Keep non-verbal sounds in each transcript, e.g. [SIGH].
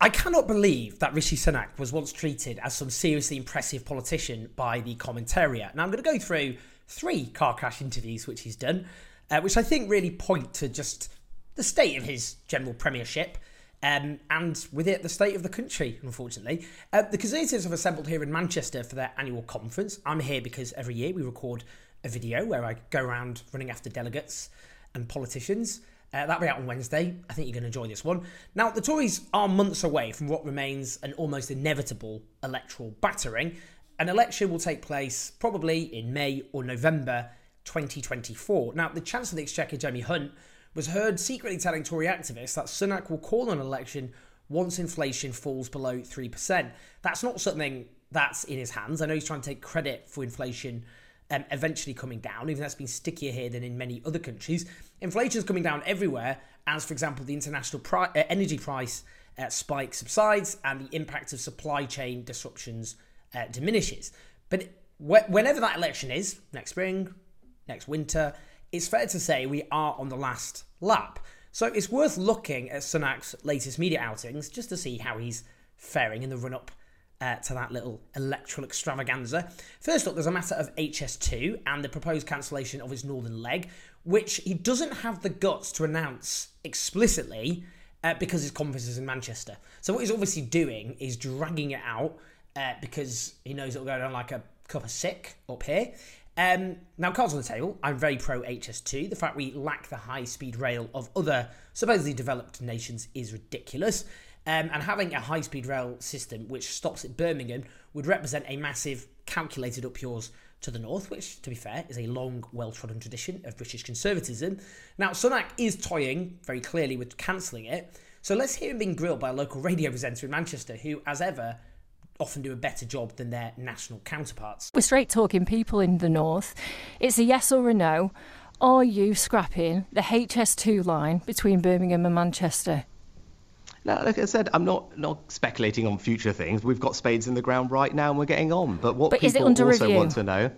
I cannot believe that Rishi Sunak was once treated as some seriously impressive politician by the commentariat. Now, I'm going to go through three car crash interviews which he's done, uh, which I think really point to just the state of his general premiership. Um, and with it, the state of the country, unfortunately. Uh, the Conservatives have assembled here in Manchester for their annual conference. I'm here because every year we record a video where I go around running after delegates and politicians. Uh, that'll be out on Wednesday. I think you're going to enjoy this one. Now, the Tories are months away from what remains an almost inevitable electoral battering. An election will take place probably in May or November 2024. Now, the Chancellor of the Exchequer, Jeremy Hunt, was heard secretly telling Tory activists that Sunak will call an election once inflation falls below 3%. That's not something that's in his hands. I know he's trying to take credit for inflation um, eventually coming down, even though that's been stickier here than in many other countries. Inflation is coming down everywhere, as for example, the international pri- uh, energy price uh, spike subsides and the impact of supply chain disruptions uh, diminishes. But wh- whenever that election is, next spring, next winter, it's fair to say we are on the last lap. So it's worth looking at Sunak's latest media outings just to see how he's faring in the run up uh, to that little electoral extravaganza. First up, there's a matter of HS2 and the proposed cancellation of his northern leg, which he doesn't have the guts to announce explicitly uh, because his conference is in Manchester. So what he's obviously doing is dragging it out uh, because he knows it'll go down like a cup of sick up here. Um, now, cards on the table. I'm very pro HS2. The fact we lack the high speed rail of other supposedly developed nations is ridiculous. Um, and having a high speed rail system which stops at Birmingham would represent a massive calculated up yours to the north, which, to be fair, is a long, well trodden tradition of British conservatism. Now, Sunak is toying very clearly with cancelling it. So let's hear him being grilled by a local [LAUGHS] radio presenter in Manchester who, as ever, often do a better job than their national counterparts. We're straight talking people in the north. It's a yes or a no. Are you scrapping the HS2 line between Birmingham and Manchester? Now, like I said, I'm not not speculating on future things. We've got spades in the ground right now, and we're getting on. But what but people also review? want to know.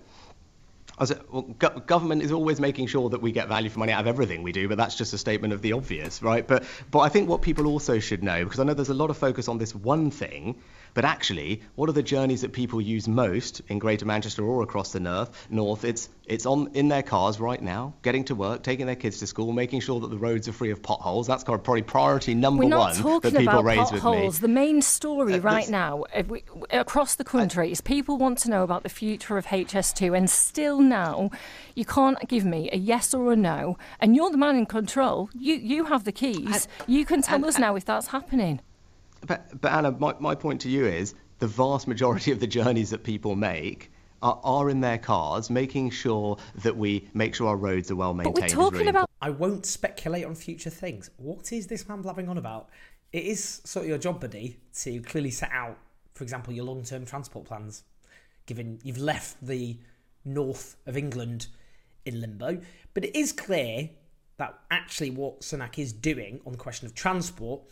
As it, well, go- government is always making sure that we get value for money out of everything we do, but that's just a statement of the obvious, right? But but I think what people also should know, because I know there's a lot of focus on this one thing, but actually, what are the journeys that people use most in Greater Manchester or across the north? North, it's it's on in their cars right now, getting to work, taking their kids to school, making sure that the roads are free of potholes. That's probably priority number We're not one talking that people about raise potholes. with me. The main story Uh, right now uh, we, across the country is people want to know about the future of HS2, and still now, you can't give me a yes or a no. And you're the man in control. You you have the keys. you can tell us now if that's happening. But, but Anna, my, my point to you is the vast majority of the journeys that people make are, are in their cars, making sure that we make sure our roads are well maintained. But we're talking really about I won't speculate on future things. What is this man blabbing on about? It is sort of your job, buddy, to clearly set out, for example, your long term transport plans, given you've left the north of England in limbo. But it is clear that actually what Sunak is doing on the question of transport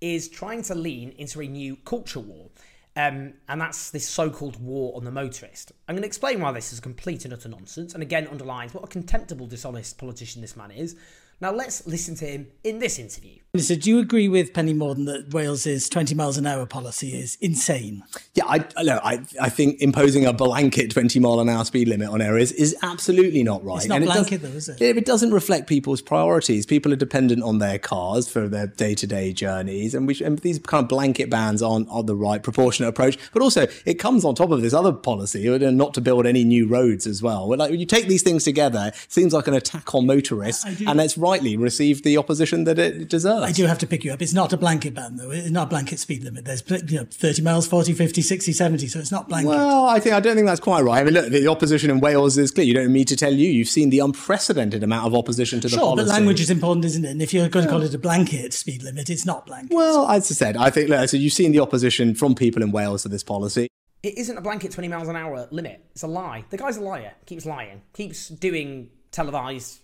is trying to lean into a new culture war. Um, and that's this so called war on the motorist. I'm going to explain why this is complete and utter nonsense, and again underlines what a contemptible, dishonest politician this man is. Now, let's listen to him in this interview. So, do you agree with Penny Mordaunt that Wales's 20 miles an hour policy is insane? Yeah, I, I, no, I, I think imposing a blanket 20 mile an hour speed limit on areas is absolutely not right. It's not And it does- blanket, though, is it? It doesn't reflect people's priorities. People are dependent on their cars for their day to day journeys. And, we and these kind of blanket bans aren't, are the right proportionate approach. But also, it comes on top of this other policy not to build any new roads as well. Like, when you take these things together, it seems like an attack on motorists. I do- And it's rightly received the opposition that it deserves. I do have to pick you up. It's not a blanket ban, though. It's not a blanket speed limit. There's you know, 30 miles, 40, 50, 60, 70, so it's not blanket. Well, I think I don't think that's quite right. I mean, look, the opposition in Wales is clear. You don't need me to tell you. You've seen the unprecedented amount of opposition to the sure, policy. but language is important, isn't it? And if you're going to call it a blanket speed limit, it's not blanket. Well, as I said, I think look, so you've seen the opposition from people in Wales to this policy. It isn't a blanket 20 miles an hour limit. It's a lie. The guy's a liar. Keeps lying. Keeps doing televised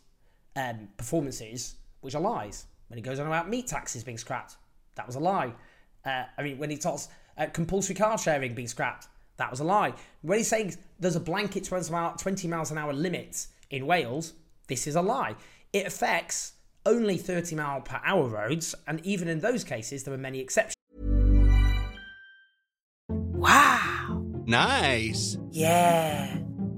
um, performances, which are lies. When he goes on about meat taxes being scrapped, that was a lie. Uh, I mean, when he talks uh, compulsory car sharing being scrapped, that was a lie. When he's saying there's a blanket 20 miles an hour limit in Wales, this is a lie. It affects only 30 mile per hour roads, and even in those cases, there are many exceptions. Wow. Nice. Yeah.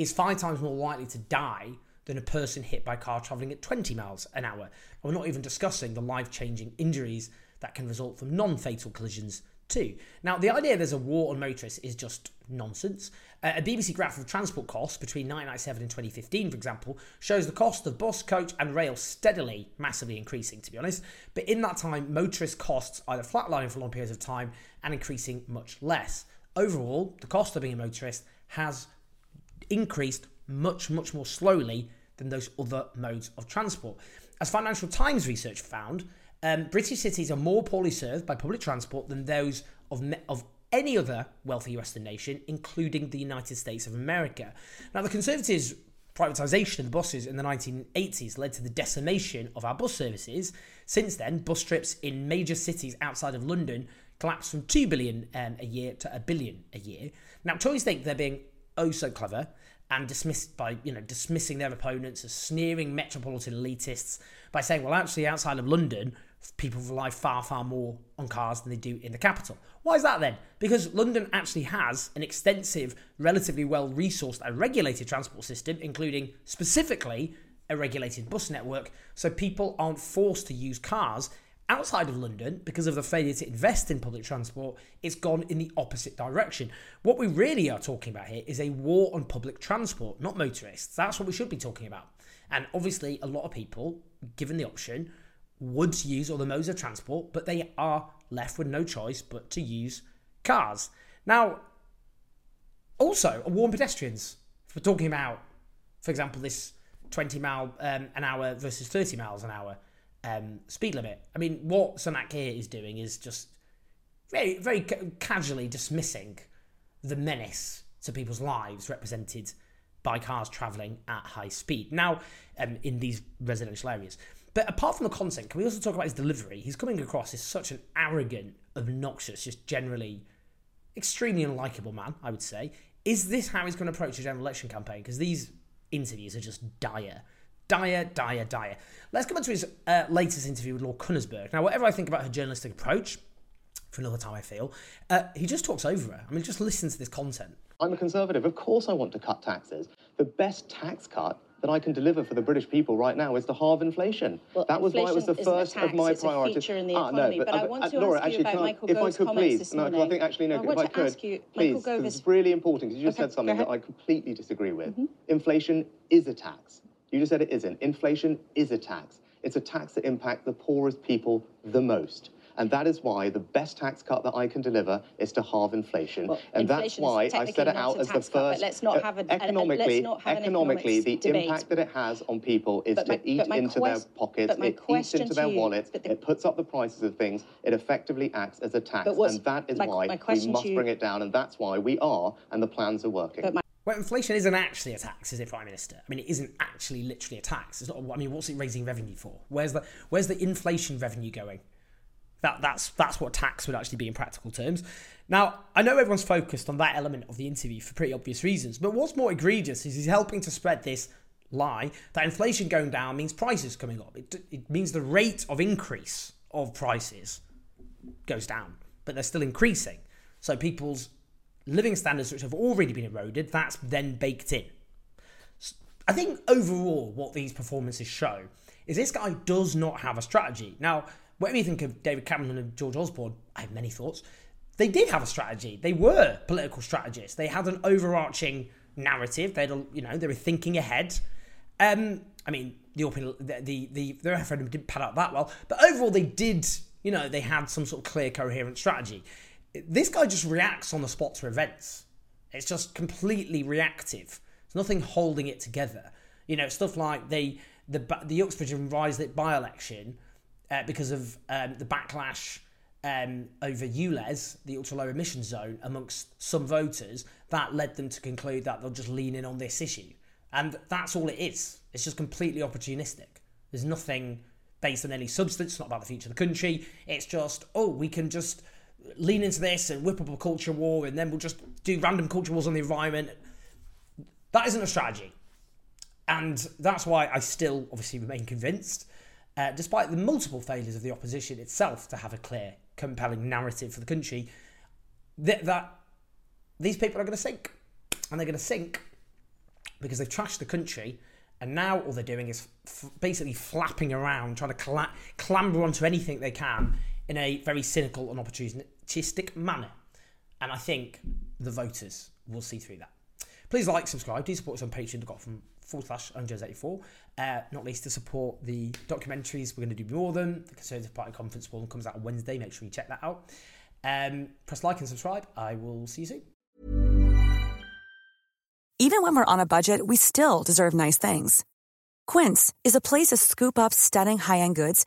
is five times more likely to die than a person hit by a car traveling at 20 miles an hour. And we're not even discussing the life changing injuries that can result from non fatal collisions, too. Now, the idea there's a war on motorists is just nonsense. Uh, a BBC graph of transport costs between 1997 and 2015, for example, shows the cost of bus, coach, and rail steadily, massively increasing, to be honest. But in that time, motorist costs either flatlining for long periods of time and increasing much less. Overall, the cost of being a motorist has increased much, much more slowly than those other modes of transport. As Financial Times research found, um, British cities are more poorly served by public transport than those of, me- of any other wealthy Western nation, including the United States of America. Now, the Conservatives' privatisation of the buses in the 1980s led to the decimation of our bus services. Since then, bus trips in major cities outside of London collapsed from 2 billion um, a year to a billion a year. Now, Tories think they're being oh so clever and dismissed by you know dismissing their opponents as sneering metropolitan elitists by saying well actually outside of london people rely far far more on cars than they do in the capital. Why is that then? Because london actually has an extensive relatively well resourced and regulated transport system including specifically a regulated bus network so people aren't forced to use cars outside of London, because of the failure to invest in public transport, it's gone in the opposite direction. What we really are talking about here is a war on public transport, not motorists. That's what we should be talking about. And obviously, a lot of people, given the option, would use other modes of transport, but they are left with no choice but to use cars. Now, also, a war on pedestrians. If we're talking about, for example, this 20 mile um, an hour versus 30 miles an hour um, speed limit. I mean, what Sunak here is doing is just very, very ca- casually dismissing the menace to people's lives represented by cars travelling at high speed. Now, um, in these residential areas. But apart from the content, can we also talk about his delivery? He's coming across as such an arrogant, obnoxious, just generally extremely unlikable man, I would say. Is this how he's going to approach a general election campaign? Because these interviews are just dire. Dire, dire, dire. Let's come on to his uh, latest interview with Laura Kuenssberg. Now, whatever I think about her journalistic approach, for another time I feel, uh, he just talks over her. I mean, just listen to this content. I'm a conservative. Of course, I want to cut taxes. The best tax cut that I can deliver for the British people right now is to halve inflation. Well, that was why it was the first isn't of my tax, it's a priorities. feature in the ah, no, but I want to Laura, ask you actually, about I- Michael if I Gove's could comments please, this no, 'cause I think actually no, I if want I could, ask you- Michael please, Gove 'cause is- it's really important. 'cause You just Okay, said something that I completely disagree with. Inflation is a tax. You just said it isn't. Inflation is a tax. It's a tax that impacts the poorest people the most. And that is why the best tax cut that I can deliver is to halve inflation. Well, and that's why I set it out as the first. cut, let's not uh, have a- a- a- let's economically, not have an economically, the debate. impact that it has on people is But to my- eat into their pockets, it eats into their you- wallets, the- it puts up the prices of things, it effectively acts as a tax. And that is my- why my we must you- bring it down, and that's why we are, and the plans are working. Inflation isn't actually a tax, is it, Prime Minister? I mean, it isn't actually literally a tax. It's not. I mean, what's it raising revenue for? Where's the Where's the inflation revenue going? That that's that's what tax would actually be in practical terms. Now, I know everyone's focused on that element of the interview for pretty obvious reasons, but what's more egregious is he's helping to spread this lie that inflation going down means prices coming up. It, it means the rate of increase of prices goes down, but they're still increasing. So people's living standards, which have already been eroded, that's then baked in. I think overall, what these performances show is this guy does not have a strategy. Now, whatever you think of David Cameron and George Osborne, I have many thoughts. They did have a strategy. They were political strategists. They had an overarching narrative. They, you know, they were thinking ahead. Um, I mean, the open, the the the, the referendum didn't pan out that well, but overall they did. You know, they had some sort of clear, coherent strategy. This guy just reacts on the spot to events. It's just completely reactive. There's nothing holding it together. You know, stuff like the the the Uxbridge and Ruislip by-election uh, because of um, the backlash um, over ULEZ, the ultra low emission zone, amongst some voters, that led them to conclude that they'll just lean in on this issue. And that's all it is. It's just completely opportunistic. There's nothing based on any substance, it's not about the future of the country. It's just, oh, we can just lean into this and whip up a culture war and then we'll just do random culture wars on the environment. That isn't a strategy. And that's why I still obviously remain convinced, uh, despite the multiple failures of the opposition itself to have a clear, compelling narrative for the country, that, that these people are going to sink. And they're going to sink because they've trashed the country. And now all they're doing is f- basically flapping around, trying to cla- clamber onto anything they can in a very cynical and opportunistic manner. And I think the voters will see through that. Please like, subscribe, do support us on patreon.com forward slash owenjones84. Uh, not least to support the documentaries. We're going to do more of them. The Conservative Party conference one comes out on Wednesday. Make sure you check that out. Um, press like and subscribe. I will see you soon. Even when we're on a budget, we still deserve nice things. Quince is a place to scoop up stunning high-end goods